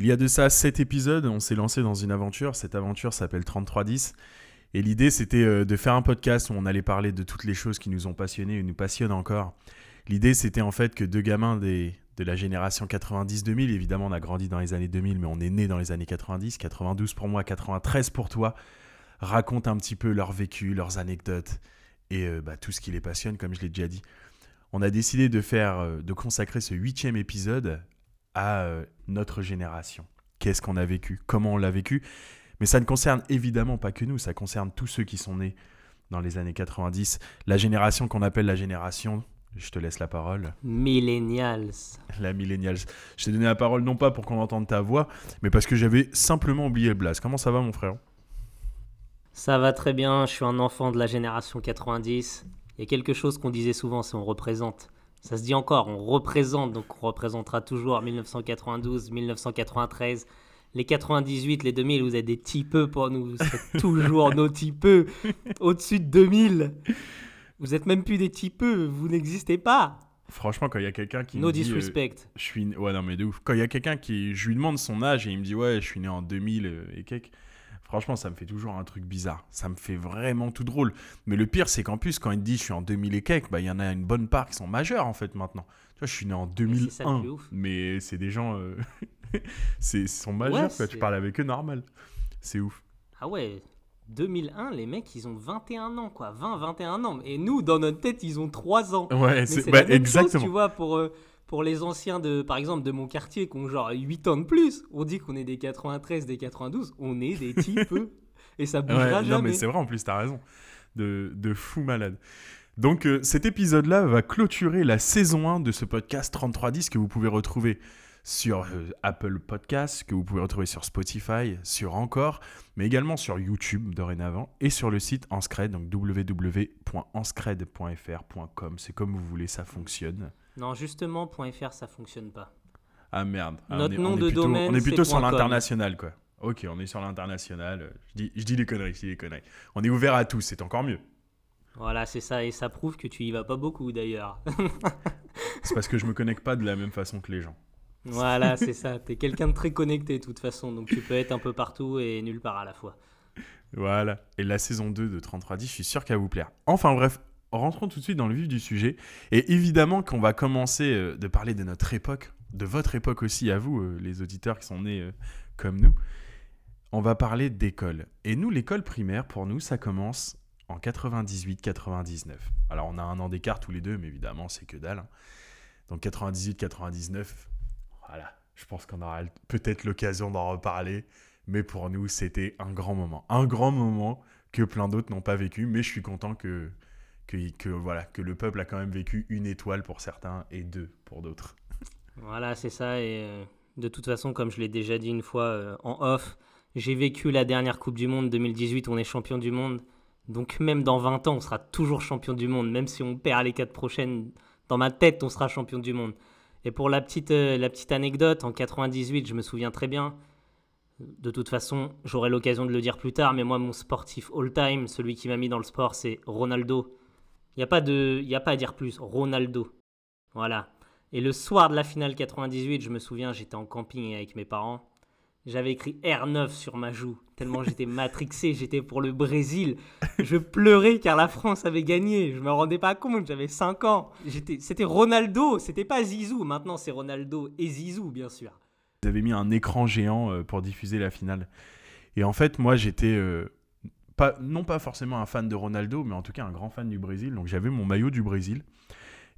Il y a de ça 7 épisodes, on s'est lancé dans une aventure. Cette aventure s'appelle 3310. Et l'idée, c'était euh, de faire un podcast où on allait parler de toutes les choses qui nous ont passionnés et nous passionnent encore. L'idée, c'était en fait que deux gamins des, de la génération 90-2000, évidemment, on a grandi dans les années 2000, mais on est né dans les années 90, 92 pour moi, 93 pour toi, racontent un petit peu leur vécu, leurs anecdotes et euh, bah, tout ce qui les passionne, comme je l'ai déjà dit. On a décidé de faire, euh, de consacrer ce huitième épisode à euh, notre génération. Qu'est-ce qu'on a vécu? Comment on l'a vécu? Mais ça ne concerne évidemment pas que nous, ça concerne tous ceux qui sont nés dans les années 90. La génération qu'on appelle la génération, je te laisse la parole. Millennials. La millennials. Je t'ai donné la parole non pas pour qu'on entende ta voix, mais parce que j'avais simplement oublié le blast. Comment ça va mon frère? Ça va très bien, je suis un enfant de la génération 90. Il y a quelque chose qu'on disait souvent, c'est on représente. Ça se dit encore, on représente, donc on représentera toujours 1992, 1993, les 98, les 2000, vous êtes des typeux pour nous, c'est toujours nos typeux, au-dessus de 2000. Vous êtes même plus des typeux, vous n'existez pas. Franchement, quand il y a quelqu'un qui No me dit, euh, disrespect. je suis ouais non mais de ouf. Quand il y a quelqu'un qui je lui demande son âge et il me dit ouais, je suis né en 2000 euh, et quelques Franchement, ça me fait toujours un truc bizarre. Ça me fait vraiment tout drôle. Mais le pire, c'est qu'en plus, quand il dit je suis en 2000 et quelques, bah, il y en a une bonne part qui sont majeurs en fait maintenant. Tu vois, je suis né en c'est ça le 2001. plus ouf. Mais c'est des gens. euh, c'est, ils sont majeurs, Ouais, quoi. Tu parles avec eux normal. C'est ouf. Ah ouais, 2001, les mecs, ils ont 21 ans, quoi. 20, 21 ans. Et nous, dans notre tête, ils ont 3 ans. Ouais, c'est, bah, exactement. chose, tu vois, pour, euh, pour les anciens, de, par exemple, de mon quartier qui ont genre 8 ans de plus. On dit qu'on est des 93, des 92. On est des types. et ça Ouais, bougera non, jamais. mais c'est vrai, en plus, t'as raison. De, de fou malade. Donc, euh, cet épisode-là va clôturer la saison 1 de ce podcast 3310 que vous pouvez retrouver sur euh, Apple Podcasts, que vous pouvez retrouver sur Spotify, sur Encore, mais également sur YouTube dorénavant et sur le site Anscred, donc www.anscred.fr.com. C'est comme vous voulez, ça fonctionne. Non, justement, .fr, ça fonctionne pas. Ah merde. Ah, Notre on est, nom on est de plutôt, domaine, On est plutôt sur l'international, quoi. Ok, on est sur l'international. Je dis, je dis des conneries, je dis des conneries. On est ouvert à tous, c'est encore mieux. Voilà, c'est ça. Et ça prouve que tu y vas pas beaucoup, d'ailleurs. C'est parce que je me connecte pas de la même façon que les gens. voilà, c'est ça. T'es quelqu'un de très connecté, de toute façon. Donc tu peux être un peu partout et nulle part à la fois. Voilà. Et la saison 2 de 3310, je suis sûr qu'elle va vous plaire. Enfin bref, rentrons tout de suite dans le vif du sujet. Et évidemment qu'on va commencer euh, de parler de notre époque, de votre époque aussi à vous, euh, les auditeurs qui sont nés euh, comme nous. On va parler d'école. Et nous, l'école primaire, pour nous, ça commence en 98-99. Alors on a un an d'écart tous les deux, mais évidemment, c'est que dalle. hein. Donc 98-99, voilà. Je pense qu'on aura peut-être l'occasion d'en reparler. Mais pour nous, c'était un grand moment. Un grand moment que plein d'autres n'ont pas vécu. Mais je suis content que, que, voilà, que le peuple a quand même vécu une étoile pour certains et deux pour d'autres. Voilà, c'est ça. Et euh, de toute façon, comme je l'ai déjà dit une fois euh, en off, j'ai vécu la dernière Coupe du Monde 2018, on est champion du monde. Donc même dans 20 ans, on sera toujours champion du monde. Même si on perd les 4 prochaines, dans ma tête, on sera champion du monde. Et pour la petite, euh, la petite anecdote, en 98, je me souviens très bien. De toute façon, j'aurai l'occasion de le dire plus tard, mais moi, mon sportif all-time, celui qui m'a mis dans le sport, c'est Ronaldo. Il n'y a, pas de- y a pas à dire plus. Ronaldo. Voilà. Et le soir de la finale 98, je me souviens, j'étais en camping avec mes parents. J'avais écrit R9 sur ma joue, tellement j'étais matrixé, j'étais pour le Brésil. Je pleurais car la France avait gagné, je me rendais pas compte, j'avais 5 ans. J'étais- C'était Ronaldo, c'était pas Zizou. Maintenant c'est Ronaldo et Zizou, bien sûr. Ils avaient mis un écran géant euh, pour diffuser la finale. Et en fait, moi, j'étais euh, pas, non pas forcément un fan de Ronaldo, mais en tout cas un grand fan du Brésil. Donc j'avais mon maillot du Brésil.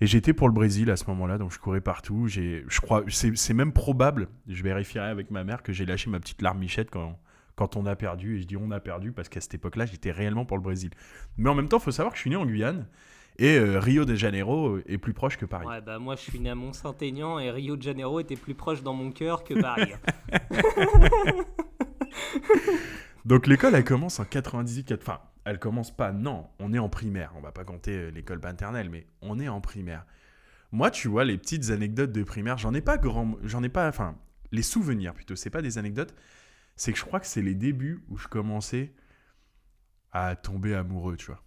Et j'étais pour le Brésil à ce moment-là, donc je courais partout. J'ai, je crois, c'est, c'est même probable, je vérifierai avec ma mère, que j'ai lâché ma petite larmichette quand, quand on a perdu. Et je dis on a perdu parce qu'à cette époque-là, j'étais réellement pour le Brésil. Mais en même temps, il faut savoir que je suis né en Guyane. Et euh, Rio de Janeiro est plus proche que Paris. Ouais, bah moi je suis né à Mont-Saint-Aignan et Rio de Janeiro était plus proche dans mon cœur que Paris. Donc l'école, elle commence en 98, quat- enfin, elle commence pas, non, on est en primaire, on va pas compter euh, l'école maternelle, mais on est en primaire. Moi, tu vois, les petites anecdotes de primaire, j'en ai pas grand, j'en ai pas, enfin, les souvenirs plutôt, c'est pas des anecdotes, c'est que je crois que c'est les débuts où je commençais à tomber amoureux, tu vois.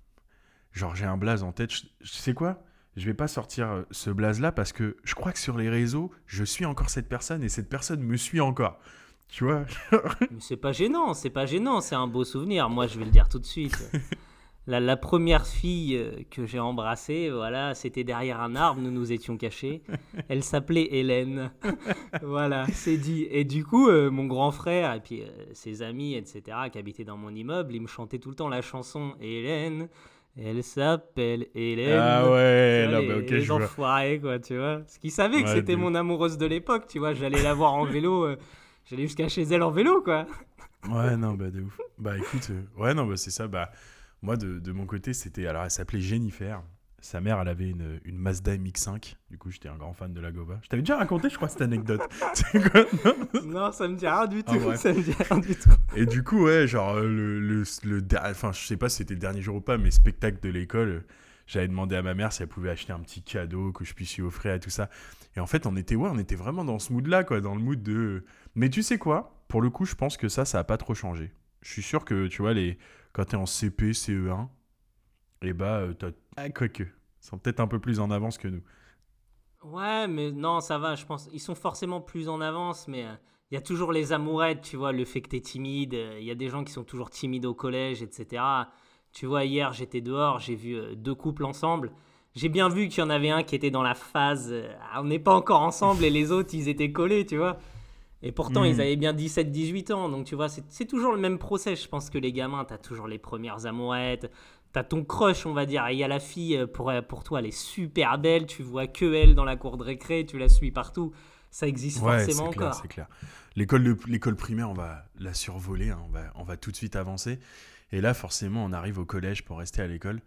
Genre, j'ai un blaze en tête, je sais quoi je vais pas sortir euh, ce blaze là parce que je crois que sur les réseaux, je suis encore cette personne et cette personne me suit encore. Tu vois Mais c'est pas gênant, c'est pas gênant, c'est un beau souvenir. Moi, je vais le dire tout de suite. La, la première fille euh, que j'ai embrassée, voilà, c'était derrière un arbre, nous nous étions cachés. Elle s'appelait Hélène. voilà, c'est dit. Et du coup, euh, mon grand frère et puis euh, ses amis, etc., qui habitaient dans mon immeuble, ils me chantaient tout le temps la chanson Hélène. Elle s'appelle Hélène. Ah ouais, vois, bah, les, ok, les je vois. enfoirés, quoi, tu vois. Parce qu'ils savaient que c'était mon amoureuse de l'époque, tu vois. J'allais la voir en vélo, euh, j'allais jusqu'à chez elle en vélo, quoi. Ouais, non, bah de ouf. Bah écoute, euh, ouais, non, bah c'est ça. Bah moi, de, de mon côté, c'était. Alors, elle s'appelait Jennifer. Sa mère, elle avait une, une Mazda MX5. Du coup, j'étais un grand fan de la Gova. Je t'avais déjà raconté, je crois, cette anecdote. C'est quoi Non Non, ça me dit rien du Ah, tout. ça me dit rien du tout. Et du coup, ouais, genre, euh, le, le, le der- enfin, je sais pas si c'était le dernier jour ou pas, mais spectacle de l'école, euh, j'avais demandé à ma mère si elle pouvait acheter un petit cadeau que je puisse lui offrir et tout ça. Et en fait, on était, ouais, on était vraiment dans ce mood-là, quoi, dans le mood de. Mais tu sais quoi? Pour le coup, je pense que ça, ça a pas trop changé. Je suis sûr que, tu vois, les... quand t'es en CP, CE1, et bah, euh, t'as. Ah, quoique. Ils sont peut-être un peu plus en avance que nous. Ouais, mais non, ça va, je pense. Ils sont forcément plus en avance, mais euh, il y a toujours les amourettes, tu vois, le fait que t'es timide. euh, Il y a des gens qui sont toujours timides au collège, etc. Tu vois, hier, j'étais dehors, j'ai vu euh, deux couples ensemble. J'ai bien vu qu'il y en avait un qui était dans la phase euh, Ah, on n'est pas encore ensemble et les autres, ils étaient collés, tu vois. Et pourtant, ils avaient bien 17-18 ans. Donc, tu vois, c'est toujours le même procès. Je pense que les gamins, t'as toujours les premières amourettes. T'as ton crush, on va dire. Et il y a la fille, euh, pour, pour toi, elle est super belle. Tu vois que elle dans la cour de récré. Tu la suis partout. Ça existe Ouais, forcément encore. c'est clair. L'école primaire, on va la survoler, hein, on, va, on va tout de suite avancer. Et là, forcément, on arrive au collège pour rester à l'école.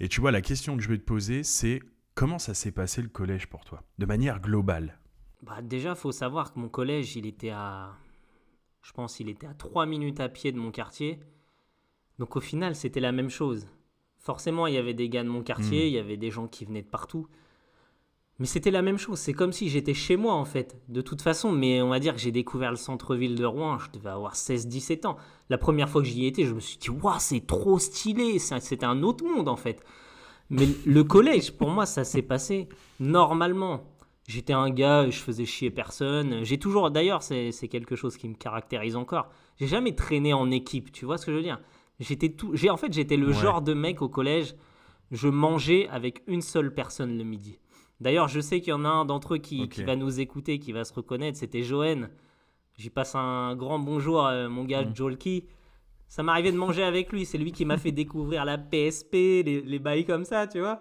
Et tu vois, la question que je vais te poser, c'est comment ça s'est passé le collège pour toi De manière globale? Bah, déjà, faut savoir que mon collège, il était à. Je pense il était à 3 minutes à pied de mon quartier. Donc au final, c'était la même chose. Forcément, il y avait des gars de mon quartier, Hmm. il y avait des gens qui venaient de partout. Mais c'était la même chose. C'est comme si j'étais chez moi, en fait. De toute façon, mais on va dire que j'ai découvert le centre-ville de Rouen, je devais avoir 16-17 ans. La première fois que j'y étais, je me suis dit, waouh, c'est trop stylé. C'est- C'était un autre monde, en fait. Mais le collège, pour moi, ça s'est passé normalement. J'étais un gars, je faisais chier personne. J'ai toujours, d'ailleurs, c'est c'est quelque chose qui me caractérise encore. J'ai jamais traîné en équipe, tu vois ce que je veux dire? J'étais tout, j'ai en fait, j'étais le Ouais. genre de mec au collège. Je mangeais avec une seule personne le midi. D'ailleurs, je sais qu'il y en a un d'entre eux qui, va nous écouter, qui va se reconnaître. C'était Johan. J'y passe un grand bonjour, euh, mon gars Mm. Jolky. Ça m'arrivait de manger avec lui. C'est lui qui m'a fait découvrir la PSP, les, les bails comme ça, tu vois.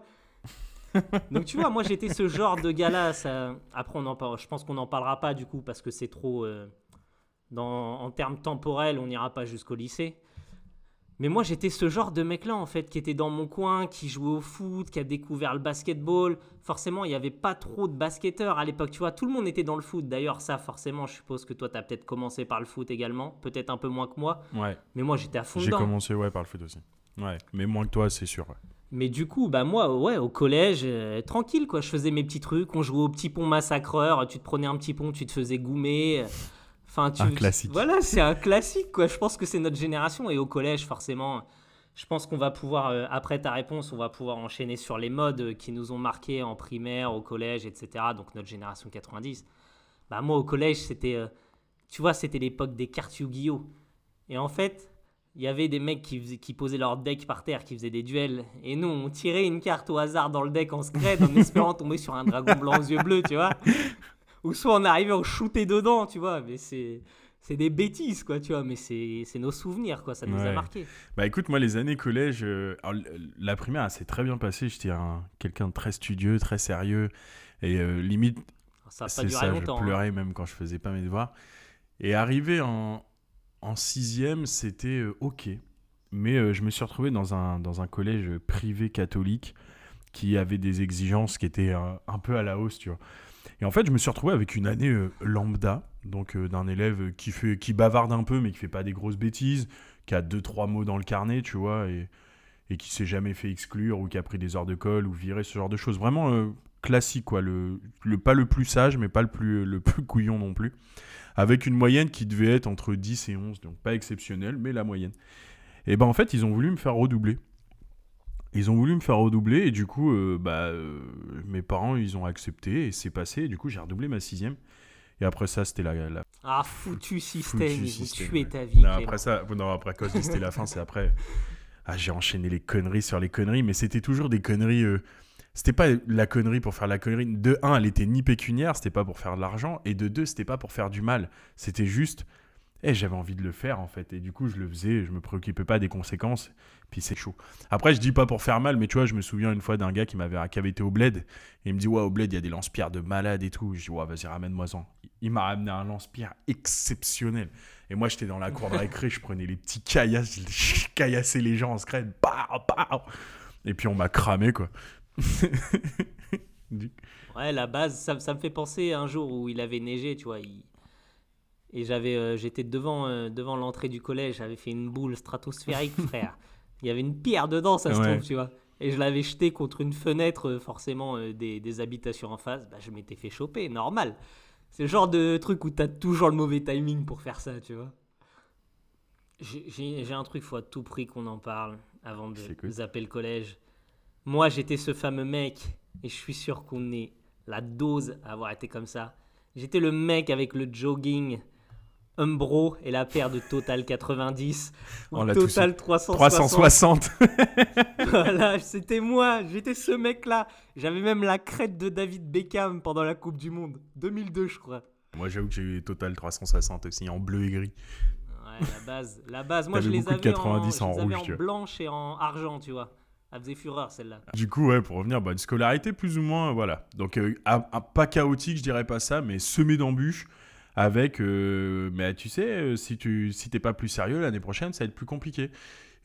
Donc tu vois, moi j'étais ce genre de gars-là. Ça... Après, on en parle. Je pense qu'on n'en parlera pas du coup parce que c'est trop. euh, Dans... En termes temporels, on n'ira pas jusqu'au lycée. Mais moi j'étais ce genre de mec-là en fait, qui était dans mon coin, qui jouait au foot, qui a découvert le basketball. Forcément, il n'y avait pas trop de basketteurs à l'époque. Tu vois, tout le monde était dans le foot. D'ailleurs, ça, forcément, je suppose que toi, tu as peut-être commencé par le foot également. Peut-être un peu moins que moi. Ouais. Mais moi, j'étais à fond J'ai commencé, ouais, par le foot aussi. Ouais, mais moins que toi, c'est sûr. ouais. Mais du coup, bah moi, ouais, au collège, euh, tranquille, quoi. Je faisais mes petits trucs. On jouait au petit pont massacreur. Tu te prenais un petit pont, tu te faisais goumer. Enfin, tu... Un classique. Voilà, c'est un classique, quoi. Je pense que c'est notre génération. Et au collège, forcément, je pense qu'on va pouvoir, euh, après ta réponse, on va pouvoir enchaîner sur les modes qui nous ont marqués en primaire, au collège, etc. Donc notre génération 90. Bah moi, au collège, c'était, euh, tu vois, c'était l'époque des cartes Yu-Gi-Oh! Et en fait, il y avait des mecs qui, qui posaient leur deck par terre, qui faisaient des duels. Et nous, on tirait une carte au hasard dans le deck en scred en espérant tomber sur un dragon blanc aux yeux bleus, tu vois. Ou soit on arrivait, on shootait dedans, tu vois. Mais c'est, c'est des bêtises, quoi, tu vois. Mais c'est, nos souvenirs, quoi. Ça nous a marqué. Bah écoute, moi, les années collège, euh, alors, la primaire, s'est très bien passée. J'étais un- quelqu'un de très studieux, très sérieux. Et euh, limite, Ça n'a pas duré ça, longtemps. je hein. pleurais même quand je faisais pas mes devoirs. Et arrivé en, en sixième, c'était euh, ok. Mais je me suis retrouvé dans un, dans un collège privé catholique qui avait des exigences qui étaient un peu à la hausse, tu vois. Et en fait, je me suis retrouvé avec une année euh, lambda, donc euh, d'un élève qui, fait, qui bavarde un peu, mais qui fait pas des grosses bêtises, qui a deux, trois mots dans le carnet, tu vois, et, et qui s'est jamais fait exclure ou qui a pris des heures de colle ou viré, ce genre de choses. Vraiment euh, classique, quoi. Le, pas le plus sage, mais pas le plus, le plus couillon non plus. Avec une moyenne qui devait être entre 10 et 11, donc pas exceptionnelle, mais la moyenne. Et ben en fait, ils ont voulu me faire redoubler. Ils ont voulu me faire redoubler et du coup, euh, bah, euh, mes parents, ils ont accepté et c'est passé. Et du coup, j'ai redoublé ma sixième. Et après ça, c'était la, la- Ah, foutu système, Foutu système, ouais. ta vie. Non, après ça, non, après quand c'était la fin, c'est après. Ah, j'ai enchaîné les conneries sur les conneries, mais c'était toujours des conneries. euh, C'était pas la connerie pour faire la connerie. De un, elle était ni pécuniaire, c'était pas pour faire de l'argent, et de deux, c'était pas pour faire du mal. C'était juste, eh, j'avais envie de le faire en fait, et du coup, je le faisais, je me préoccupais pas des conséquences. Puis c'est chaud. Après, je dis pas pour faire mal, mais tu vois, je me souviens une fois d'un gars qui m'avait qui avait été au bled, et il me dit ouais, au bled, il y a des lance-pierres de malade et tout. Je dis ouais, vas-y, ramène-moi-en. Il m'a ramené un lance-pierre exceptionnel. Et moi, j'étais dans la cour de récré, je prenais les petits caillasses, je caillassais les gens en scred. Bah, bah. Et puis on m'a cramé, quoi. Ouais, la base, ça, ça me fait penser à un jour où il avait neigé, tu vois. il- Et j'avais, euh, j'étais devant, euh, devant l'entrée du collège, j'avais fait une boule stratosphérique, frère. Il y avait une pierre dedans, ça se Ouais. trouve, tu vois. Et je l'avais jeté contre une fenêtre, euh, forcément, euh, des, des habitations en face. Bah, je m'étais fait choper, normal. C'est le genre de truc où t'as toujours le mauvais timing pour faire ça, tu vois. J'ai- un truc, faut à tout prix qu'on en parle avant de zapper le collège. Moi, j'étais ce fameux mec, et je suis sûr qu'on est la dose à avoir été comme ça. J'étais le mec avec le jogging Umbro et la paire de Total 90 ou On l'a tous Total 360. 360. Voilà, c'était moi, j'étais ce mec-là. J'avais même la crête de David Beckham pendant la Coupe du Monde. 2002, je crois. Moi, j'avoue que j'ai eu Total 360 aussi, en bleu et gris. Ouais, la base. La base. Moi, je les beaucoup de avais 90 en, en je les avais rouge, tu en vois. blanche et en argent, tu vois. Elle faisait fureur, celle-là. Du coup, ouais, pour revenir, bah, une scolarité plus ou moins, voilà. Donc, euh, à- pas chaotique, je dirais pas ça, mais semé d'embûches avec, euh, mais tu sais, euh, si tu si t'es pas plus sérieux, l'année prochaine, ça va être plus compliqué.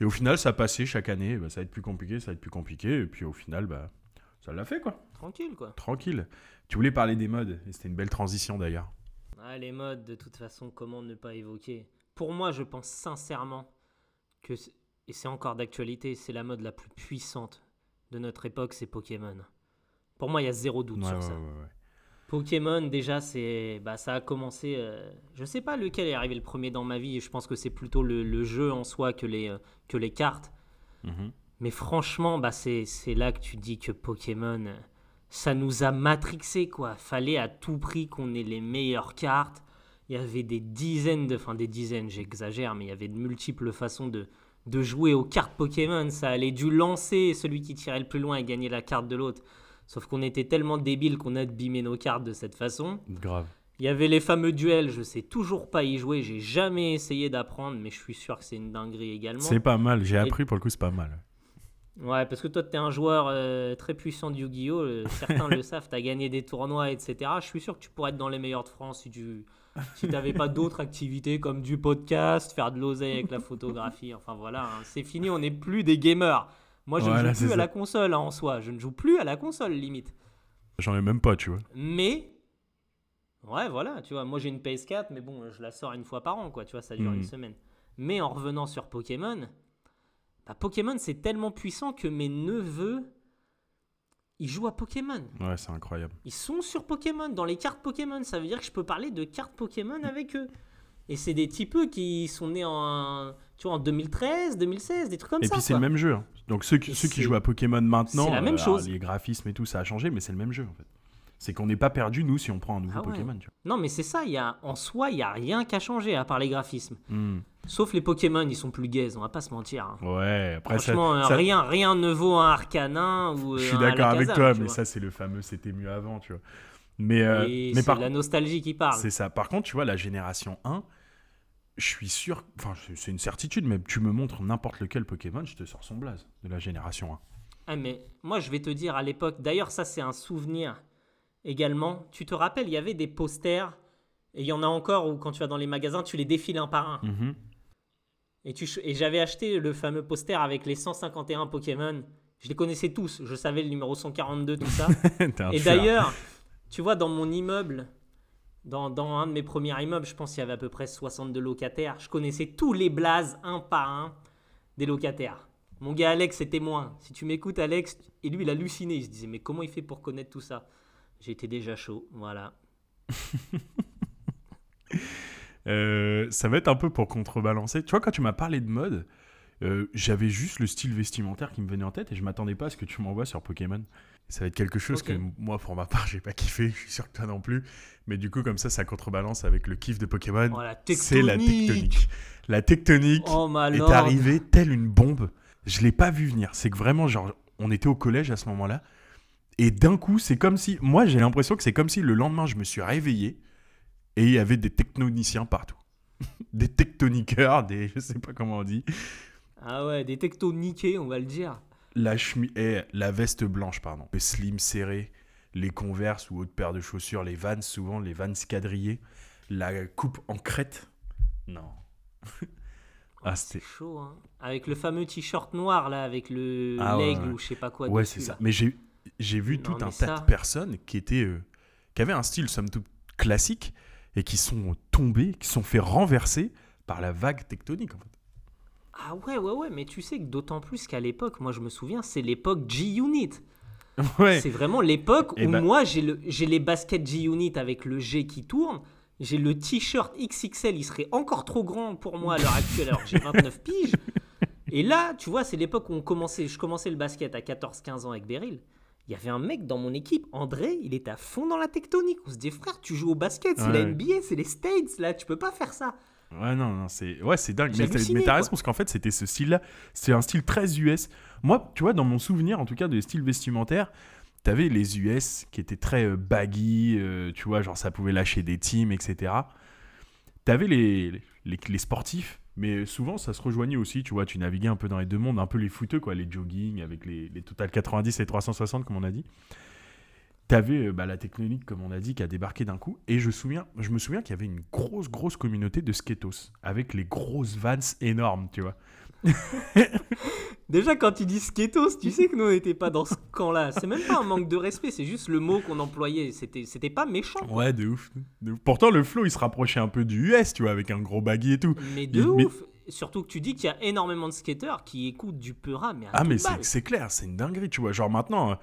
Et au final, ça passait chaque année, bah, ça va être plus compliqué, ça va être plus compliqué, et puis au final, bah, ça l'a fait, quoi. Tranquille, quoi. Tranquille. Tu voulais parler des modes, et c'était une belle transition d'ailleurs. Ah, les modes, de toute façon, comment ne pas évoquer? Pour moi, je pense sincèrement que, et c'est encore d'actualité, c'est la mode la plus puissante de notre époque, c'est Pokémon. Pour moi, il y a zéro doute Ouais, sur ouais, ça. ouais, ouais. Pokémon, déjà, c'est, bah, ça a commencé. euh, je sais pas lequel est arrivé le premier dans ma vie. Je pense que c'est plutôt le, le jeu en soi que les, euh, que les cartes. Mhm. Mais franchement, bah, c'est, là que tu dis que Pokémon, euh, ça nous a matrixé quoi. Fallait à tout prix qu'on ait les meilleures cartes. Il y avait des dizaines de, enfin des dizaines, j'exagère, mais il y avait de multiples façons de, de jouer aux cartes Pokémon. Ça allait du lancer, celui qui tirait le plus loin et gagner la carte de l'autre. Sauf qu'on était tellement débiles qu'on abîmait nos cartes de cette façon. Grave. Il y avait les fameux duels, je sais toujours pas y jouer, j'ai jamais essayé d'apprendre, mais je suis sûr que c'est une dinguerie également. C'est pas mal, j'ai appris pour le coup, c'est pas mal. Ouais, parce que toi, tu es un joueur euh, très puissant de Yu-Gi-Oh! euh, certains le savent, tu as gagné des tournois, etc. Je suis sûr que tu pourrais être dans les meilleurs de France si tu si t'avais pas d'autres activités comme du podcast, faire de l'oseille avec la photographie. Enfin voilà, hein, c'est fini, on n'est plus des gamers. Moi, je Voilà, ne joue plus à la console hein, en soi. Je ne joue plus à la console, limite. J'en ai même pas, tu vois. Mais. Ouais, voilà, tu vois, moi j'ai une PS4, mais bon, je la sors une fois par an, quoi, tu vois, ça dure une semaine. Mais en revenant sur Pokémon, bah, Pokémon c'est tellement puissant que mes neveux, ils jouent à Pokémon. Ouais, c'est incroyable. Ils sont sur Pokémon, dans les cartes Pokémon. Ça veut dire que je peux parler de cartes Pokémon avec eux. Et c'est des types qui sont nés en, tu vois, en 2013, 2016, des trucs comme Et ça. puis c'est le même jeu. hein. Donc ceux qui, ceux jouent à Pokémon maintenant, c'est la même euh, chose. les graphismes et tout, ça a changé, mais c'est le même jeu en fait. C'est qu'on n'est pas perdu nous si on prend un nouveau Ah ouais. Pokémon. Tu Non, mais c'est ça, y a, en soi, il n'y a rien qu'à changer à part les graphismes. Hmm. Sauf les Pokémon, ils sont plus gays, on va pas se mentir. hein. Ouais. Après Franchement, ça- rien, rien ne vaut un Arcanin ou. je euh, suis d'accord avec toi, mais ça c'est le fameux c'était mieux avant, tu vois. Mais euh, mais c'est par la nostalgie qui parle. C'est ça. Par contre, tu vois, la génération 1, je suis sûr, enfin, c'est- une certitude, mais tu me montres n'importe lequel Pokémon, je te sors son blaze de la génération 1. Ah, mais moi, je vais te dire à l'époque, d'ailleurs, ça, c'est un souvenir également. Tu te rappelles, il y avait des posters, et il y en a encore où, quand tu vas dans les magasins, tu les défiles un par un. Mhm. Et, tu et j'avais acheté le fameux poster avec les 151 Pokémon. Je les connaissais tous, je savais le numéro 142, tout ça. Et d'ailleurs, tu vois, dans mon immeuble, dans, un de mes premiers immeubles, je pense qu'il y avait à peu près 62 locataires. Je connaissais tous les blazes, un par un, des locataires. Mon gars Alex est témoin. Si tu m'écoutes, Alex, et lui, il hallucinait. Il se disait, mais comment il fait pour connaître tout ça? J'étais déjà chaud, voilà. Euh, ça va être un peu pour contrebalancer. Tu vois, quand tu m'as parlé de mode, euh, j'avais juste le style vestimentaire qui me venait en tête et je m'attendais pas à ce que tu m'envoies sur Pokémon. Ça va être quelque chose que moi, pour ma part, j'ai pas kiffé. Je suis sûr que toi non plus. Mais du coup, comme ça, ça contrebalance avec le kiff de Pokémon. Oh, c'est la tectonique. La tectonique Oh, est arrivée telle une bombe. Je l'ai pas vu venir. C'est que vraiment, genre, on était au collège à ce moment-là. Et d'un coup, c'est comme si. Moi, j'ai l'impression que c'est comme si le lendemain, je me suis réveillé et il y avait des technoniciens partout. des tectoniqueurs, des. Je sais pas comment on dit. Ah ouais, des tectoniqués, on va le dire. La, chemi- eh, la veste blanche, pardon. Le slim serré, les converses ou autres paires de chaussures, les vannes, souvent les vannes quadrillées, la coupe en crête. Non. ah, C'est c'était. chaud, hein. Avec le fameux t-shirt noir, là, avec le Ah ouais, ouais. ou je sais pas quoi Ouais, c'est ça. Mais j'ai j'ai vu Non, tout un tas de personnes qui étaient. euh, qui avaient un style, somme toute, classique et qui sont tombés, qui sont fait renverser par la vague tectonique, en fait. Ah ouais, ouais, ouais, mais tu sais que d'autant plus qu'à l'époque, moi je me souviens, c'est l'époque G-Unit. Ouais. C'est vraiment l'époque Eh où ben- moi j'ai le- les baskets G-Unit avec le G qui tourne. J'ai le t-shirt XXL, il serait encore trop grand pour moi à l'heure actuelle alors que j'ai 29 piges. Et là, tu vois, c'est l'époque où on commençait, je commençais le basket à 14-15 ans avec Beryl. Il y avait un mec dans mon équipe, André, il était à fond dans la tectonique. On se dit, frère, tu joues au basket, c'est Ouais, la ouais. NBA, c'est les States, là, tu peux pas faire ça. Ouais, non, non, c'est ouais, c'est dingue. Mais t'as raison, parce qu'en fait, c'était ce style-là. C'est un style très US. Moi, tu vois, dans mon souvenir, en tout cas, des styles vestimentaires, t'avais les US qui étaient très euh, baggy, euh, tu vois, genre ça pouvait lâcher des teams, etc. T'avais les, les, les sportifs, mais souvent ça se rejoignait aussi, tu vois, tu naviguais un peu dans les deux mondes, un peu les footeux, quoi, les jogging avec les, les Total 90 et 360, comme on a dit. T'avais euh, bah, la technique, comme on a dit, qui a débarqué d'un coup. Et je, souviens, je me souviens qu'il y avait une grosse, grosse communauté de skatos, avec les grosses vans énormes, tu vois. Déjà, quand tu dis skatos, tu sais que nous, on n'était pas dans ce camp-là. C'est même pas un manque de respect, c'est juste le mot qu'on employait. C'était c'était pas méchant. Ouais, de ouf, de ouf. Pourtant, le flow, il se rapprochait un peu du US, tu vois, avec un gros baggy et tout. Mais de Il- mais- ouf. Surtout que tu dis qu'il y a énormément de skateurs qui écoutent du Peura, mais à Ah, mais c'est clair, c'est une dinguerie, tu vois. Genre maintenant, euh,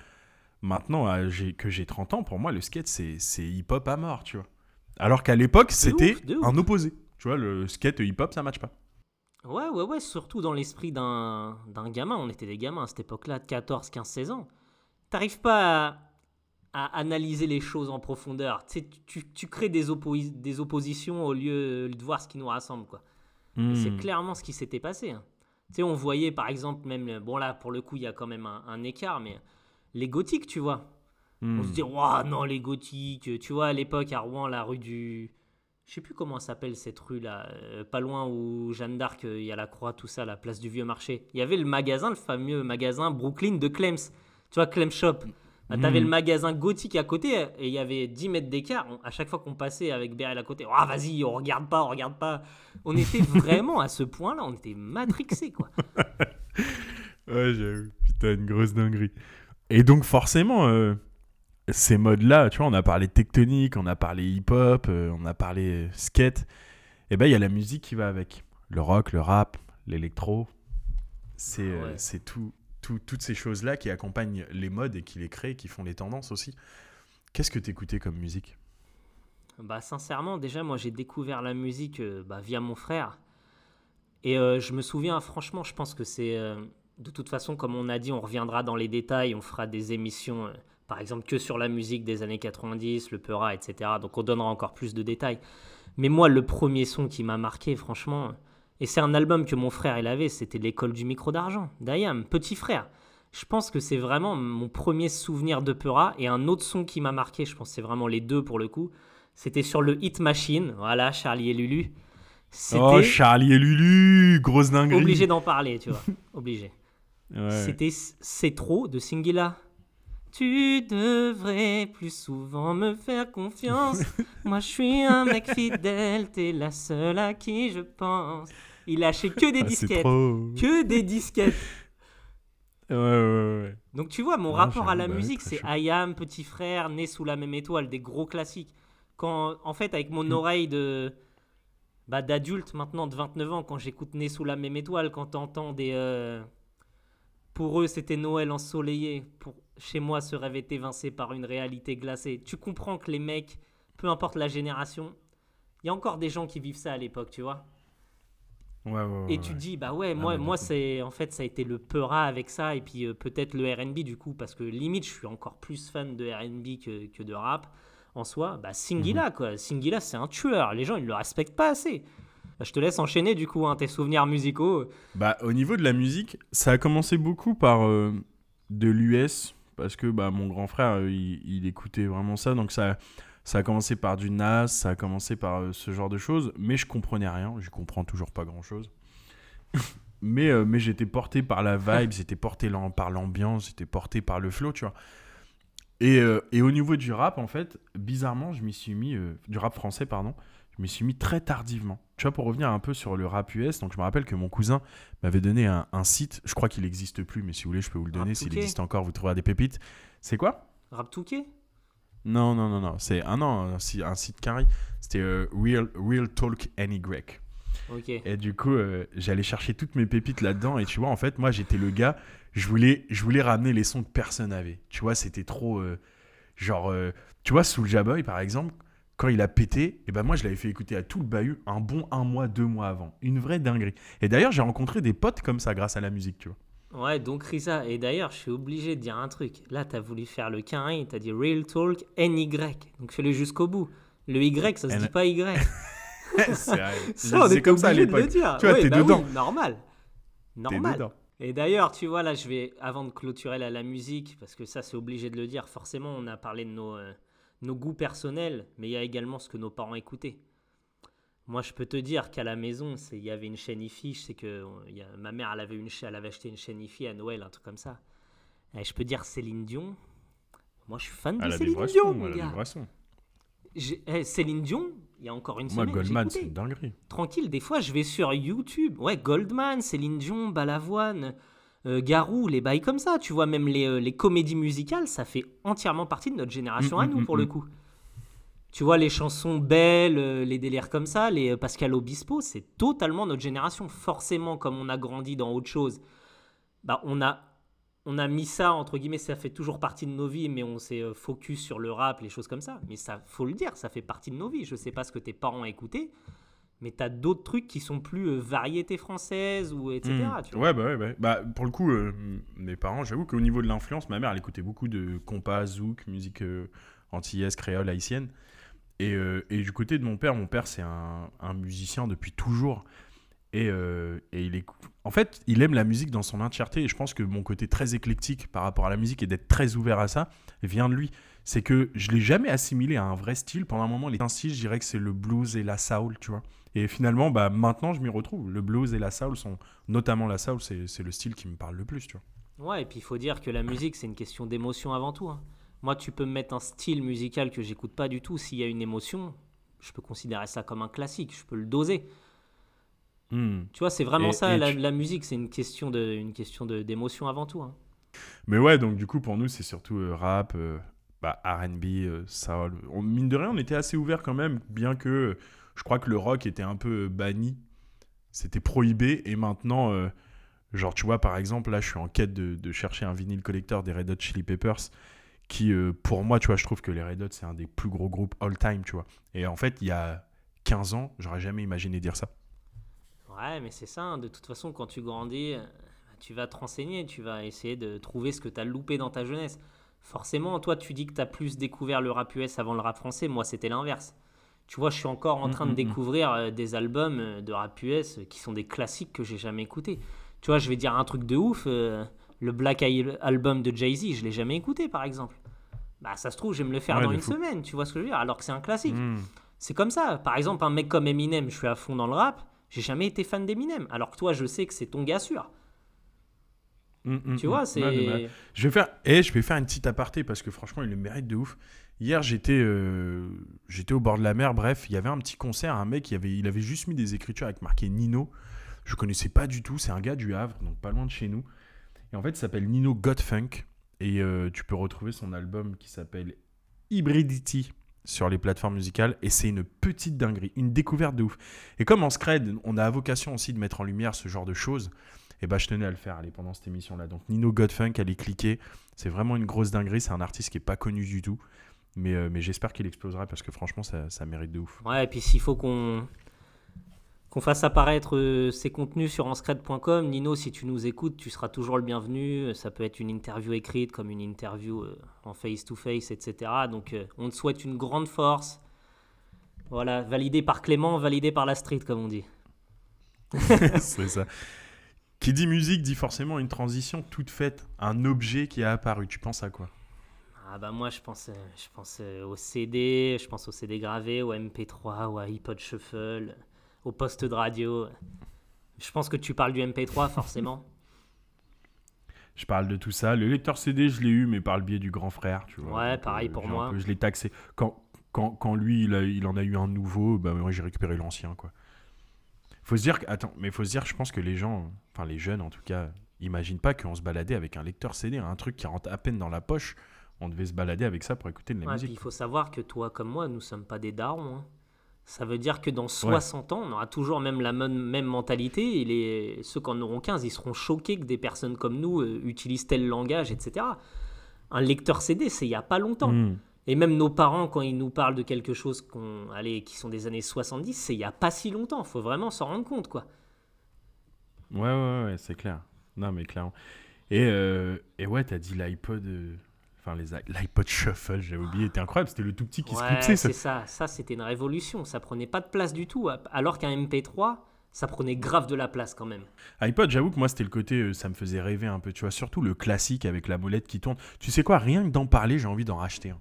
maintenant euh, que j'ai 30 ans, pour moi, le skate, c'est hip-hop à mort, tu vois. Alors qu'à l'époque, c'était un opposé. Tu vois, le skate et hip-hop, ça matche pas. Ouais, ouais, ouais, surtout dans l'esprit d'un gamin. On était des gamins à cette époque-là, de 14, 15, 16 ans. T'arrives pas à, à analyser les choses en profondeur. Tu, sais, tu, tu crées des, opposi- des oppositions au lieu de voir ce qui nous rassemble, quoi. C'est Hmm. clairement ce qui s'était passé. hein. Tu sais, on voyait par exemple, même, bon là, pour le coup, il y a quand même un, un écart, mais les gothiques, tu vois. Hmm. On se dit, waouh, non, les gothiques. Tu vois, à l'époque, à Rouen, la rue du. Je sais plus comment elle s'appelle cette rue là, euh, pas loin où Jeanne d'Arc, euh, il y a la croix, tout ça, la place du vieux marché. Il y avait le magasin, le fameux magasin Brooklyn de Clems. Tu vois, Clem Shop. Bah, T'avais le magasin gothique à côté et il y avait 10 mètres d'écart. On- À chaque fois qu'on passait avec Beryl à côté, ah vas-y, on regarde pas, on regarde pas. On était vraiment à ce point-là, on était matrixés quoi. Ouais, j'avoue. Putain, une grosse dinguerie. Et donc, forcément, euh, ces modes-là, tu vois, on a parlé tectonique, on a parlé hip-hop, euh, on a parlé euh, skate. Et ben, il y a la musique qui va avec. Le rock, le rap, l'électro. C'est Ah ouais. c'est tout, tout- toutes ces choses-là qui accompagnent les modes et qui les créent, qui font les tendances aussi. Qu'est-ce que t'écoutais comme musique? Bah sincèrement, déjà moi j'ai découvert la musique bah, via mon frère. Et je me souviens, franchement, je pense que c'est... de toute façon, comme on a dit, on reviendra dans les détails, on fera des émissions, euh, par exemple, que sur la musique des années 90, le Peura, etc. Donc on donnera encore plus de détails. Mais moi, le premier son qui m'a marqué, franchement, et c'est un album que mon frère il avait, c'était l'école du micro d'argent, d'Ayam, petit frère. Je pense que c'est vraiment mon premier souvenir de Peura. Et un autre son qui m'a marqué, je pense que c'est vraiment les deux pour le coup, c'était sur le Hit Machine, voilà, Charlie et Lulu. Oh, Charlie et Lulu Grosse dinguerie obligé d'en parler, tu vois, obligé. Ouais. C'était C'est trop de Singila. Tu devrais plus souvent me faire confiance. Moi, je suis un mec fidèle, t'es la seule à qui je pense. Il lâchait que des Ah, disquettes. trop... Que des disquettes. Ouais, ouais, ouais. Donc tu vois, mon Ouais, rapport à la bah musique, c'est. Ayam, Petit Frère, Né sous la même étoile, des gros classiques. Quand, en fait, avec mon Mm. oreille de bah, d'adulte maintenant de 29 ans, quand j'écoute Né sous la même étoile, quand t'entends des euh, pour eux c'était Noël ensoleillé, pour chez moi ce rêve est évincé par une réalité glacée. Tu comprends que les mecs, peu importe la génération, il y a encore des gens qui vivent ça à l'époque, tu vois. Ouais, ouais, ouais, Et tu dis, bah ouais, Ah, moi, moi c'est en fait, ça a été le Peura avec ça, et puis euh, peut-être le RB du coup, parce que limite, je suis encore plus fan de RB que, que de rap en soi. Bah, Singila, Mhm. quoi. Singila, c'est un tueur. Les gens, ils le respectent pas assez. Bah, je te laisse enchaîner du coup, hein, tes souvenirs musicaux. Bah, au niveau de la musique, ça a commencé beaucoup par euh, de l'US, parce que bah, mon grand frère, euh, il, écoutait vraiment ça, donc ça, ça a commencé par du Nas, ça a commencé par euh, ce genre de choses, mais je comprenais rien, je comprends toujours pas grand-chose. mais euh, mais j'étais porté par la vibe, j'étais porté par l'ambiance, j'étais porté par le flow, tu vois. Et, et au niveau du rap, en fait, bizarrement, je m'y suis mis, du rap français, pardon, je m'y suis mis très tardivement. Tu vois, pour revenir un peu sur le rap US, donc je me rappelle que mon cousin m'avait donné un, un site, je crois qu'il n'existe plus, mais si vous voulez, je peux vous le donner. S'il existe encore, vous trouverez des pépites. C'est quoi? Rap Touquet? Non, non, non, non. C'est un an, un, si- un site carré. C'était euh, Real, Real Talk Any Ok. Et du coup, euh, j'allais chercher toutes mes pépites là-dedans. Et tu vois, en fait, moi, j'étais le gars, je voulais, je voulais ramener les sons que personne n'avait. Tu vois, c'était trop. euh, genre, euh, tu vois, Soulja Boy, par exemple, quand il a pété, et ben moi, je l'avais fait écouter à tout le bahut un bon un mois, deux mois avant. Une vraie dinguerie. Et d'ailleurs, j'ai rencontré des potes comme ça grâce à la musique, tu vois. Ouais, donc Risa, et d'ailleurs, je suis obligé de dire un truc. Là, t'as voulu faire le carré, t'as dit Real Talk NY. Donc fais-le jusqu'au bout. Le Y, ça se dit pas Y. c'est comme ça à obligé de le l'époque. dire. Tu vois, Ouais, t'es bah dedans. oui, normal. Normal. dedans. Et d'ailleurs, tu vois, là, je vais, avant de clôturer la, la musique, parce que ça, c'est obligé de le dire, forcément, on a parlé de nos, euh, nos goûts personnels, mais il y a également ce que nos parents écoutaient. Moi, je peux te dire qu'à la maison, il y avait une chaîne IFI, je sais que il y a- ma mère, elle avait, une, elle avait acheté une chaîne IFI à Noël, un truc comme ça. Et je peux dire Céline Dion. Moi, je suis fan de À la Céline vibration, Dion, à la gars. vibration. J'ai- eh, Céline Dion, il y a encore une Moi, semaine, Goldman, c'est dinguerie. tranquille, des fois je vais sur YouTube. Ouais, Goldman, Céline Dion, Balavoine, euh, Garou, les bails comme ça. Tu vois, même les, euh, les comédies musicales, ça fait entièrement partie de notre génération Mm, à mm, nous, mm, pour le coup. Tu vois, les chansons belles, euh, les délires comme ça, les Pascal Obispo, c'est totalement notre génération. Forcément, comme on a grandi dans autre chose, bah, on a, on a mis ça, entre guillemets, ça fait toujours partie de nos vies, mais on s'est focus sur le rap, les choses comme ça. Mais ça, faut le dire, ça fait partie de nos vies. Je sais pas ce que tes parents écoutaient, mais tu as d'autres trucs qui sont plus euh, variétés françaises ou etc. Mm. tu vois. Ouais, bah ouais, bah, bah, pour le coup, euh, mes parents, j'avoue qu'au niveau de l'influence, ma mère, elle écoutait beaucoup de compas, zouk, musique euh, antillaise, créole, haïtienne. Et, euh, et du côté de mon père, mon père, c'est un, un musicien depuis toujours. Et, euh, et il écoute. En fait, il aime la musique dans son entièreté. Et je pense que mon côté très éclectique par rapport à la musique et d'être très ouvert à ça vient de lui. C'est que je l'ai jamais assimilé à un vrai style. Pendant un moment, les un style, je dirais que c'est le blues et la soul, tu vois. Et finalement, bah, maintenant, je m'y retrouve. Le blues et la soul sont, notamment la soul, c'est le style qui me parle le plus, tu vois. Ouais, et puis il faut dire que la musique, c'est une question d'émotion avant tout. hein. Moi, tu peux me mettre un style musical que j'écoute pas du tout. S'il y a une émotion, je peux considérer ça comme un classique. Je peux le doser. Hmm. Tu vois, c'est vraiment Et- ça, et la, tu- la musique, c'est une question de, une question d'émotion avant tout. hein. Mais ouais, donc du coup, pour nous, c'est surtout euh, rap, euh, bah, RB, euh, soul. On, mine de rien, on était assez ouvert quand même, bien que je crois que le rock était un peu euh, banni. C'était prohibé. Et maintenant, euh, genre, tu vois, par exemple, là, je suis en quête de, chercher un vinyle collector des Red Hot Chili Peppers. Qui, euh, pour moi, tu vois, je trouve que les Red Hot, c'est un des plus gros groupes all-time, tu vois. Et en fait, il y a 15 ans, j'aurais jamais imaginé dire ça. Ouais, mais c'est ça. hein. De toute façon, quand tu grandis, euh, tu vas te renseigner, tu vas essayer de trouver ce que tu as loupé dans ta jeunesse. Forcément, toi, tu dis que tu as plus découvert le rap US avant le rap français. Moi, c'était l'inverse. Tu vois, je suis encore en Mm, train mm, de mm. découvrir euh, des albums euh, de rap US qui sont des classiques que j'ai jamais écoutés. Tu vois, je vais dire un truc de ouf. euh, le Black Eye Album de Jay-Z, je l'ai jamais écouté, par exemple. Bah, ça se trouve, je vais me le faire Ouais, dans une fou. semaine. Tu vois ce que je veux dire Alors que c'est un classique. C'est comme ça. Par exemple, un mec comme Eminem, je suis à fond dans le rap. J'ai jamais été fan d'Eminem. Alors que toi, je sais que c'est ton gars sûr. Tu vois, c'est. Mais- Je vais faire, et je vais faire une petite aparté parce que franchement, il le mérite de ouf. Hier, j'étais, euh, au bord de la mer. Bref, il y avait un petit concert. Un mec, il avait, il avait juste mis des écritures avec marqué Nino. Je connaissais pas du tout. C'est un gars du Havre, donc pas loin de chez nous. Et en fait, il s'appelle Nino Godfunk. Et euh, tu peux retrouver son album qui s'appelle Hybridity sur les plateformes musicales. Et c'est une petite dinguerie, une découverte de ouf. Et comme en Scred, on a vocation aussi de mettre en lumière ce genre de choses. Et bah, je tenais à le faire allez, pendant cette émission-là. Donc, Nino Godfunk, allez cliquer. C'est vraiment une grosse dinguerie. C'est un artiste qui est pas connu du tout. Mais, euh, mais j'espère qu'il explosera parce que franchement, ça, ça mérite de ouf. Ouais, et puis s'il faut qu'on qu'on fasse apparaître euh, ces contenus sur anscred.com. Nino, si tu nous écoutes, tu seras toujours le bienvenu. Ça peut être une interview écrite, comme une interview euh, en face-to-face, etc. Donc, euh, on te souhaite une grande force. Voilà, validé par Clément, validé par la street, comme on dit. c'est ça. Qui dit musique dit forcément une transition toute faite, un objet qui a apparu. Tu penses à quoi? Ah bah moi je pense, je pense au CD, je pense au CD gravé, au MP3, au iPod Shuffle, au poste de radio. Je pense que tu parles du MP3 forcément. je parle de tout ça. Le lecteur CD, je l'ai eu, mais par le biais du grand frère. Tu vois, ouais, pareil euh, pour moi. je l'ai taxé. Quand, quand, quand lui, il, il, en a eu un nouveau, bah, moi j'ai récupéré l'ancien. quoi. Faut se dire que, attends, mais faut se dire, je pense que les gens, enfin les jeunes en tout cas, imaginent pas qu'on se baladait avec un lecteur CD, un truc qui rentre à peine dans la poche. On devait se balader avec ça pour écouter de la musique. Il faut savoir que toi comme moi, nous sommes pas des darons. Hein. Ça veut dire que dans 60 ans, on aura toujours même la même, mentalité. Et les, ceux qui en auront 15, ils seront choqués que des personnes comme nous euh, utilisent tel langage, etc. Un lecteur CD, c'est il n'y a pas longtemps. Hmm. Et même nos parents, quand ils nous parlent de quelque chose qu'on, allez, qui sont des années 70, c'est il n'y a pas si longtemps. Il faut vraiment s'en rendre compte, quoi. Ouais, ouais, ouais, c'est clair. Non, mais clairement. Et, euh, et ouais, t'as dit l'iPod. Euh, Enfin, l'iPod Shuffle, j'avais oublié, c'était incroyable, c'était le tout petit qui se clipsait. c'est ça, ça c'était une révolution, ça prenait pas de place du tout, alors qu'un MP3, ça prenait grave de la place quand même. iPod, j'avoue que moi c'était le côté, euh, ça me faisait rêver un peu, tu vois, surtout le classique avec la molette qui tourne. Tu sais quoi, rien que d'en parler, j'ai envie d'en racheter un.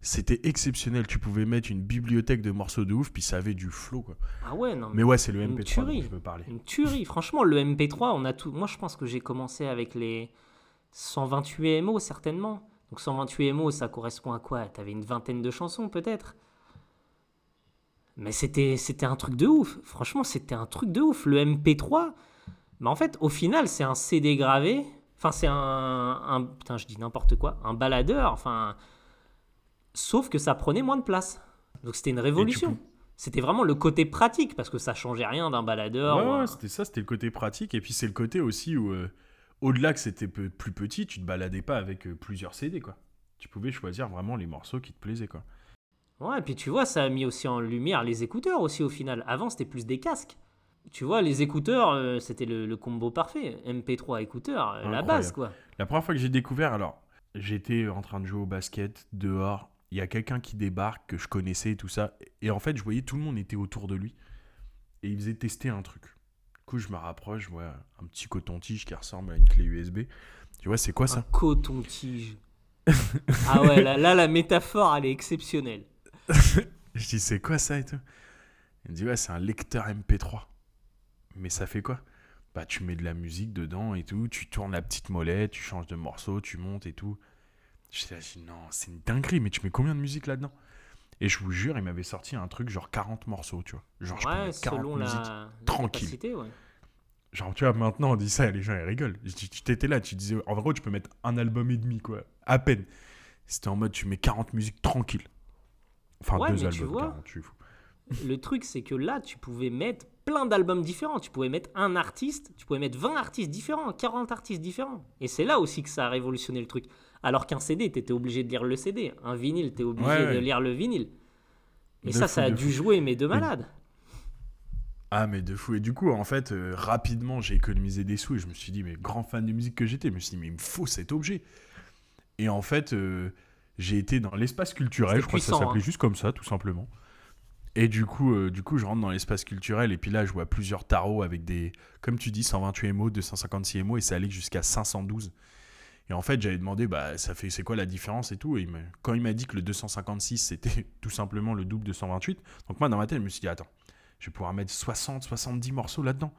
C'était exceptionnel, tu pouvais mettre une bibliothèque de morceaux de ouf, puis ça avait du flow quoi. Ah ouais, non. Mais ouais, c'est le MP3 dont je veux parler. Une tuerie, franchement, le MP3, on a tout. Moi je pense que j'ai commencé avec les 128 MO certainement. Donc 128 mots, ça correspond à quoi? T'avais une vingtaine de chansons peut-être? Mais c'était, c'était un truc de ouf. Franchement, c'était un truc de ouf. Le MP3, mais en fait, au final, c'est un CD gravé. Enfin, c'est un, Putain, je dis n'importe quoi. Un baladeur. Enfin. Sauf que ça prenait moins de place. Donc c'était une révolution. C'était vraiment le côté pratique, parce que ça changeait rien d'un baladeur. Ouais, c'était ça, c'était le côté pratique. Et puis c'est le côté aussi où. Euh, au-delà que c'était plus petit, tu te baladais pas avec euh, plusieurs CD, quoi. Tu pouvais choisir vraiment les morceaux qui te plaisaient, quoi. Ouais, et puis tu vois, ça a mis aussi en lumière les écouteurs aussi au final. Avant, c'était plus des casques. Tu vois, les écouteurs, euh, c'était le, combo parfait. MP3 écouteurs, euh, la base, quoi. La première fois que j'ai découvert, alors, j'étais en train de jouer au basket dehors. Il y a quelqu'un qui débarque que je connaissais et tout ça. Et en fait, je voyais tout le monde était autour de lui. Et il faisait tester un truc coup, je me rapproche, je vois un petit coton-tige qui ressemble à une clé USB. Tu vois, c'est quoi ça Un coton-tige. ah ouais, là, là, la métaphore, elle est exceptionnelle. je dis, c'est quoi ça et tout? Il me dit, ouais, c'est un lecteur MP3. Mais ça fait quoi? Bah, tu mets de la musique dedans et tout, tu tournes la petite molette, tu changes de morceau, tu montes et tout. Je dis, non, c'est une dinguerie, mais tu mets combien de musique là-dedans? Et je vous jure, il m'avait sorti un truc genre 40 morceaux, tu vois. Genre, ouais, je 40 musiques tranquille. Genre, tu vois, maintenant on dit ça et les gens ils rigolent. Tu t'étais là, tu disais, en gros, tu peux mettre un album et demi, quoi. À peine. C'était en mode, tu mets 40 musiques tranquilles. Enfin, deux albums, tu vois, Le truc, c'est que là, tu pouvais mettre plein d'albums différents. Tu pouvais mettre un artiste, tu pouvais mettre 20 artistes différents, 40 artistes différents. Et c'est là aussi que ça a révolutionné le truc. Alors qu'un CD, tu étais obligé de lire le CD. Un vinyle, tu es obligé de lire le vinyle. Et ça, ça a dû jouer, mais de malade. Ah, mais de fou. Et du coup, en fait, euh, rapidement, j'ai économisé des sous et je me suis dit, mais grand fan de musique que j'étais, je me suis dit, mais il me faut cet objet. Et en fait, euh, j'ai été dans l'espace culturel, je crois que ça s'appelait hein. juste comme ça, tout simplement. Et du coup, euh, du coup, je rentre dans l'espace culturel et puis là, je vois plusieurs tarots avec des, comme tu dis, 128 mots, 256 mots et ça allait jusqu'à 512. Et en fait, j'avais demandé, bah, ça fait, c'est quoi la différence et tout. Et quand il m'a dit que le 256, c'était tout simplement le double de 128, donc moi, dans ma tête, je me suis dit, attends, je vais pouvoir mettre 60, 70 morceaux là-dedans.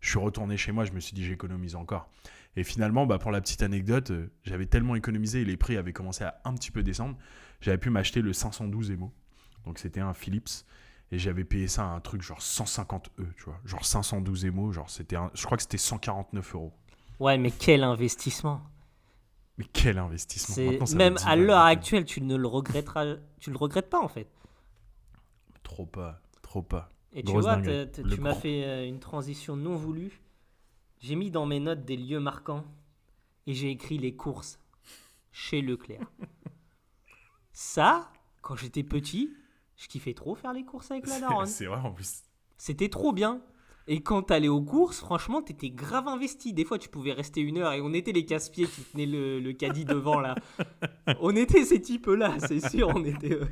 Je suis retourné chez moi, je me suis dit, j'économise encore. Et finalement, bah, pour la petite anecdote, euh, j'avais tellement économisé et les prix avaient commencé à un petit peu descendre, j'avais pu m'acheter le 512 Emo. Donc c'était un Philips. Et j'avais payé ça à un truc genre 150 E, tu vois. Genre 512 Emo, genre c'était je crois que c'était 149 euros. Ouais, mais quel investissement Mais quel investissement Même à l'heure actuelle, tu ne le regretteras, tu le regrettes pas en fait. Trop pas, trop pas. Et tu vois, tu m'as fait euh, une transition non voulue. J'ai mis dans mes notes des lieux marquants et j'ai écrit les courses chez Leclerc. Ça, quand j'étais petit, je kiffais trop faire les courses avec la daronne. C'est vrai en plus. c'était trop bien. Et quand t'allais aux courses, franchement, t'étais grave investi. Des fois, tu pouvais rester une heure et on était les casse-pieds qui tenaient le, le caddie devant là. On était ces types-là, c'est sûr. On était, euh,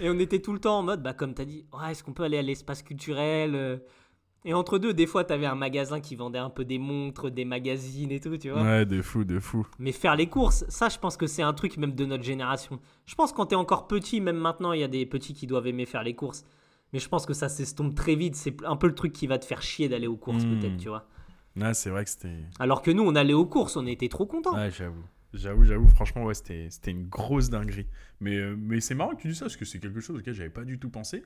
Et on était tout le temps en mode, bah, comme t'as dit, ouais, est-ce qu'on peut aller à l'espace culturel euh Et entre deux, des fois, t'avais un magasin qui vendait un peu des montres, des magazines et tout, tu vois. Ouais, de fou, de fou. Mais faire les courses, ça, je pense que c'est un truc même de notre génération. Je pense quand t'es encore petit, même maintenant, il y a des petits qui doivent aimer faire les courses. Mais je pense que ça s'estompe très vite. C'est un peu le truc qui va te faire chier d'aller aux courses, Hmm. peut-être, tu vois. Ouais, c'est vrai que c'était. Alors que nous, on allait aux courses, on était trop contents. Ouais, j'avoue. J'avoue, j'avoue, franchement, ouais, c'était c'était une grosse dinguerie. Mais, euh, mais c'est marrant que tu dis ça, parce que c'est quelque chose auquel j'avais pas du tout pensé.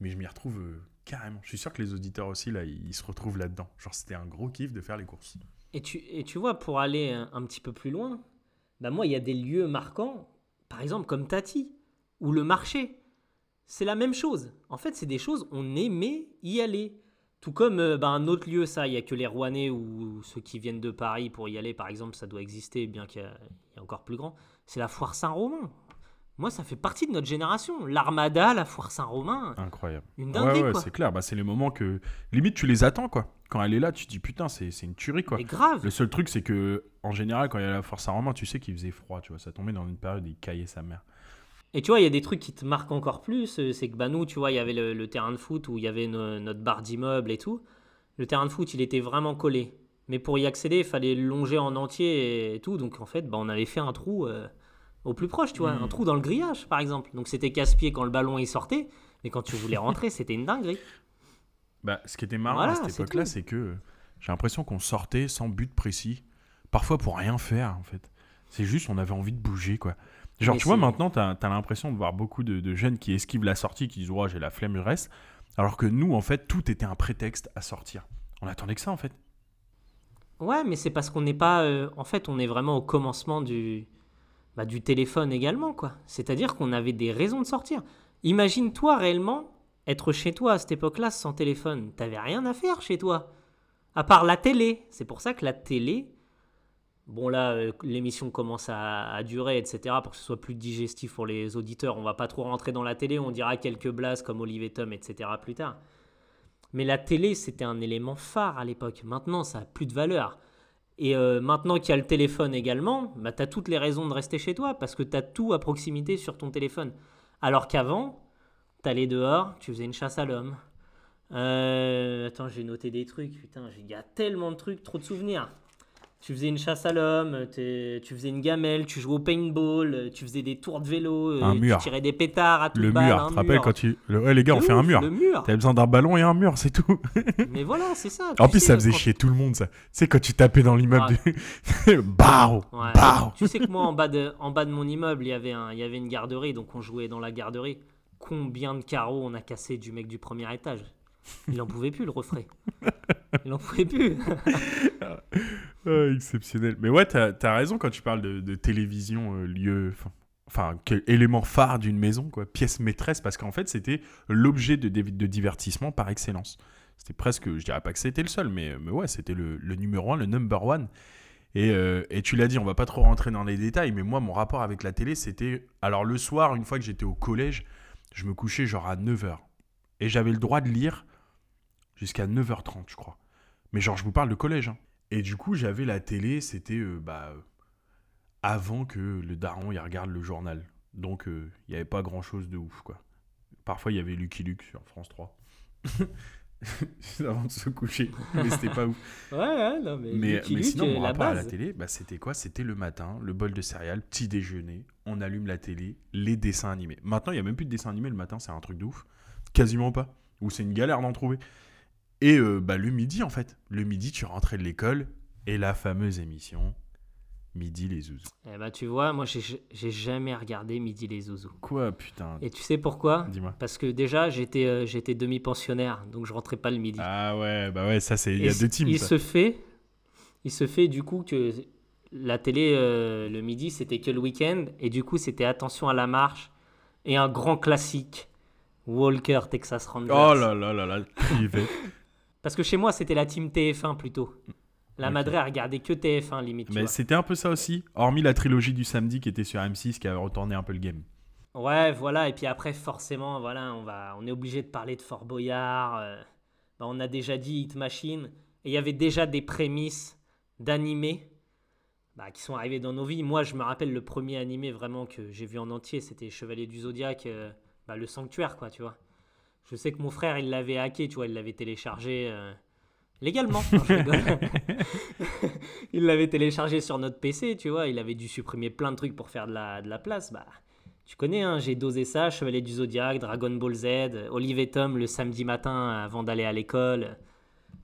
Mais je m'y retrouve euh, carrément. Je suis sûr que les auditeurs aussi, là, ils, ils se retrouvent là-dedans. Genre, c'était un gros kiff de faire les courses. Et tu, et tu vois, pour aller un, un petit peu plus loin, bah moi, il y a des lieux marquants, par exemple comme Tati, ou le marché. C'est la même chose. En fait, c'est des choses, on aimait y aller. Tout comme euh, bah, un autre lieu, ça, il n'y a que les Rouennais ou ceux qui viennent de Paris pour y aller, par exemple, ça doit exister, bien qu'il y, a- il y a encore plus grand. C'est la foire Saint-Romain. Moi, ça fait partie de notre génération. L'Armada, la foire Saint-Romain, Incroyable. une Ouais, dinguerie, ouais, quoi. c'est clair. Bah, c'est les moments que. Limite, tu les attends, quoi. Quand elle est là, tu te dis putain, c'est une tuerie, quoi. Mais grave. Le seul truc, c'est que, en général, quand il y a la force à Romain, tu sais qu'il faisait froid, tu vois. Ça tombait dans une période, il caillait sa mère. Et tu vois, il y a des trucs qui te marquent encore plus. euh, C'est que bah, nous, tu vois, il y avait le, le terrain de foot où il y avait no- notre barre d'immeuble et tout. Le terrain de foot, il était vraiment collé. Mais pour y accéder, il fallait le longer en entier et tout. Donc en fait, bah, on avait fait un trou euh, au plus proche, tu vois. Mm. Un trou dans le grillage, par exemple. Donc c'était casse-pied quand le ballon il sortait. Mais quand tu voulais rentrer, c'était une dinguerie. Bah, ce qui était marrant Voilà, à cette époque-là, c'est que j'ai l'impression qu'on sortait sans but précis, parfois pour rien faire en fait. C'est juste, on avait envie de bouger quoi. Genre, Mais tu vois, maintenant, t'as as, l'impression de voir beaucoup de, de jeunes qui esquivent la sortie, qui disent, ouais, j'ai la flemme, je reste. Alors que nous, en fait, tout était un prétexte à sortir. On attendait que ça en fait. Ouais, mais c'est parce qu'on n'est pas. euh, en fait, on est vraiment au commencement du, bah, du téléphone également, quoi. C'est-à-dire qu'on avait des raisons de sortir. Imagine-toi réellement être chez toi à cette époque-là sans téléphone. T'avais rien à faire chez toi. À part la télé. C'est pour ça que la télé. Bon, là, euh, l'émission commence à, durer, etc. Pour que ce soit plus digestif pour les auditeurs. On va pas trop rentrer dans la télé. On dira quelques blases comme Olivier etc. plus tard. Mais la télé, c'était un élément phare à l'époque. Maintenant, ça a plus de valeur. Et euh, maintenant qu'il y a le téléphone également, bah, tu as toutes les raisons de rester chez toi parce que tu as tout à proximité sur ton téléphone. Alors qu'avant, tu allais dehors, tu faisais une chasse à l'homme. Euh, attends, j'ai noté des trucs. Putain, il y a tellement de trucs, trop de souvenirs. Tu faisais une chasse à l'homme, tu faisais une gamelle, tu jouais au paintball, tu faisais des tours de vélo, euh, Un mur. tu tirais des pétards à toute Le balle, mur, tu te rappelles quand tu. le- Ouais, les gars, on fait un mur. Le mur. T'avais besoin d'un ballon et un mur, c'est tout. Mais voilà, c'est ça. En plus, sais, ça faisait quand- chier tout le monde, ça. Tu sais, quand tu tapais dans l'immeuble Ah. du. Bao Ouais. Bao Tu sais que moi, en bas, de, en bas de mon immeuble, il y, avait un, il y avait une garderie, donc on jouait dans la garderie. Combien de carreaux on a cassé du mec du premier étage? Il en pouvait plus, le refrain. Il en pouvait plus. Ah, exceptionnel. Mais ouais, t'as as raison quand tu parles de, de télévision, euh, lieu. enfin- quel élément phare d'une maison, quoi. Pièce maîtresse, parce qu'en fait, c'était l'objet de, de divertissement par excellence. C'était presque, je dirais pas que c'était le seul, mais, mais ouais, c'était le, le numéro un, le number one. Et, euh, et tu l'as dit, on va pas trop rentrer dans les détails, mais moi, mon rapport avec la télé, c'était. Alors, le soir, une fois que j'étais au collège, je me couchais genre à 9h. Et j'avais le droit de lire jusqu'à 9h30, je crois. Mais genre, je vous parle de collège. hein. Et du coup, j'avais la télé, c'était euh, bah, avant que le daron il regarde le journal. Donc, euh, il n'y avait pas grand chose de ouf, quoi. Parfois, il y avait Lucky Luke sur France 3. avant de se coucher. Mais c'était pas ouf. Ouais, ouais, non, mais, Mais, Lucky mais Luke, sinon, mon la rapport à la base. télé, bah, c'était quoi? C'était le matin, le bol de céréales, petit déjeuner, on allume la télé, les dessins animés. Maintenant, il n'y a même plus de dessins animés le matin, c'est un truc de ouf. Quasiment pas. Ou c'est une galère d'en trouver. Et euh, bah, le midi, en fait. Le midi, tu rentrais de l'école et la fameuse émission Midi les zouzous. Eh ben, tu vois, moi, j'ai jamais regardé Midi les Zouzous. Quoi, putain Et tu sais pourquoi? Dis-moi. Parce que déjà, j'étais euh, j'étais demi-pensionnaire, donc je rentrais pas le midi. Ah ouais, bah ouais, ça c'est. Il y a deux teams. Il ça. se fait, il se fait du coup que la télé euh, le midi c'était que le week-end et du coup c'était attention à la marche et un grand classique Walker Texas Rangers. Oh là là là là, privé. Parce que chez moi c'était la team TF1 plutôt. La Ok. Madre elle regardait que TF1 limite. Mais c'était un peu ça aussi, hormis la trilogie du samedi qui était sur M6 qui avait retourné un peu le game. Ouais, voilà. Et puis après, forcément, voilà, on, va, on est obligé de parler de Fort Boyard. euh, bah, on a déjà dit Hit Machine, et il y avait déjà des prémices d'animés bah, qui sont arrivés dans nos vies. Moi, je me rappelle le premier animé vraiment que j'ai vu en entier, c'était Chevalier du Zodiaque, euh, bah, le Sanctuaire, quoi, tu vois. Je sais que mon frère, il l'avait hacké, tu vois, il l'avait téléchargé euh, légalement. il l'avait téléchargé sur notre PC, tu vois. Il avait dû supprimer plein de trucs pour faire de la, de la place. Bah, tu connais, hein, j'ai dosé ça, Chevalier du Zodiaque, Dragon Ball Z, Olive Tom le samedi matin avant d'aller à l'école.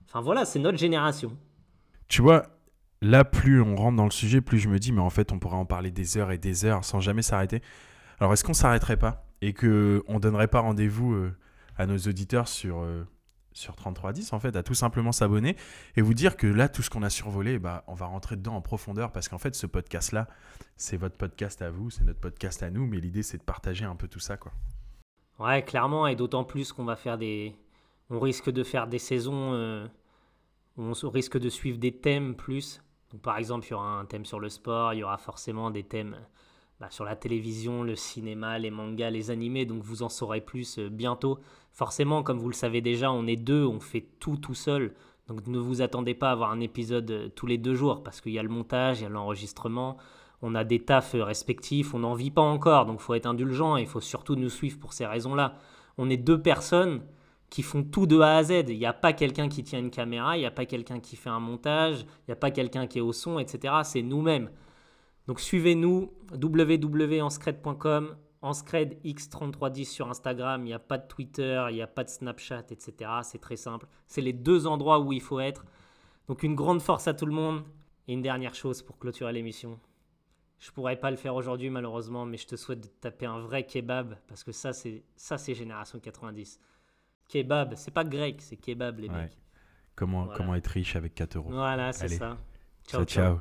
Enfin voilà, c'est notre génération. Tu vois, là, plus on rentre dans le sujet, plus je me dis, mais en fait, on pourrait en parler des heures et des heures sans jamais s'arrêter. Alors, est-ce qu'on s'arrêterait pas et que on donnerait pas rendez-vous euh, à nos auditeurs sur euh, sur 3310 en fait, à tout simplement s'abonner et vous dire que là, tout ce qu'on a survolé, bah, on va rentrer dedans en profondeur parce qu'en fait, ce podcast-là, c'est votre podcast à vous, c'est notre podcast à nous, mais l'idée, c'est de partager un peu tout ça, quoi. Ouais, clairement, et d'autant plus qu'on va faire des, on risque de faire des saisons, euh, on risque de suivre des thèmes plus. Donc, par exemple, il y aura un thème sur le sport, il y aura forcément des thèmes bah, sur la télévision, le cinéma, les mangas, les animés, donc vous en saurez plus euh, bientôt. Forcément, comme vous le savez déjà, on est deux, on fait tout tout seul. Donc ne vous attendez pas à avoir un épisode euh, tous les deux jours, parce qu'il y a le montage, il y a l'enregistrement, on a des tafs euh, respectifs, on n'en vit pas encore, donc il faut être indulgent et il faut surtout nous suivre pour ces raisons-là. On est deux personnes qui font tout de A à Z. Il n'y a pas quelqu'un qui tient une caméra, il n'y a pas quelqu'un qui fait un montage, il n'y a pas quelqu'un qui est au son, etc. C'est nous-mêmes. Donc suivez-nous, www.enscred.com, enscredx3310 sur Instagram, il n'y a pas de Twitter, il n'y a pas de Snapchat, etc. C'est très simple. C'est les deux endroits où il faut être. Donc une grande force à tout le monde. Et une dernière chose pour clôturer l'émission. Je pourrais pas le faire aujourd'hui malheureusement, mais je te souhaite de taper un vrai kebab parce que ça c'est ça c'est génération 90. Kebab, c'est pas grec, c'est kebab les mecs. Comment, comment être riche avec 4 euros. Voilà, c'est ça. ciao. ciao.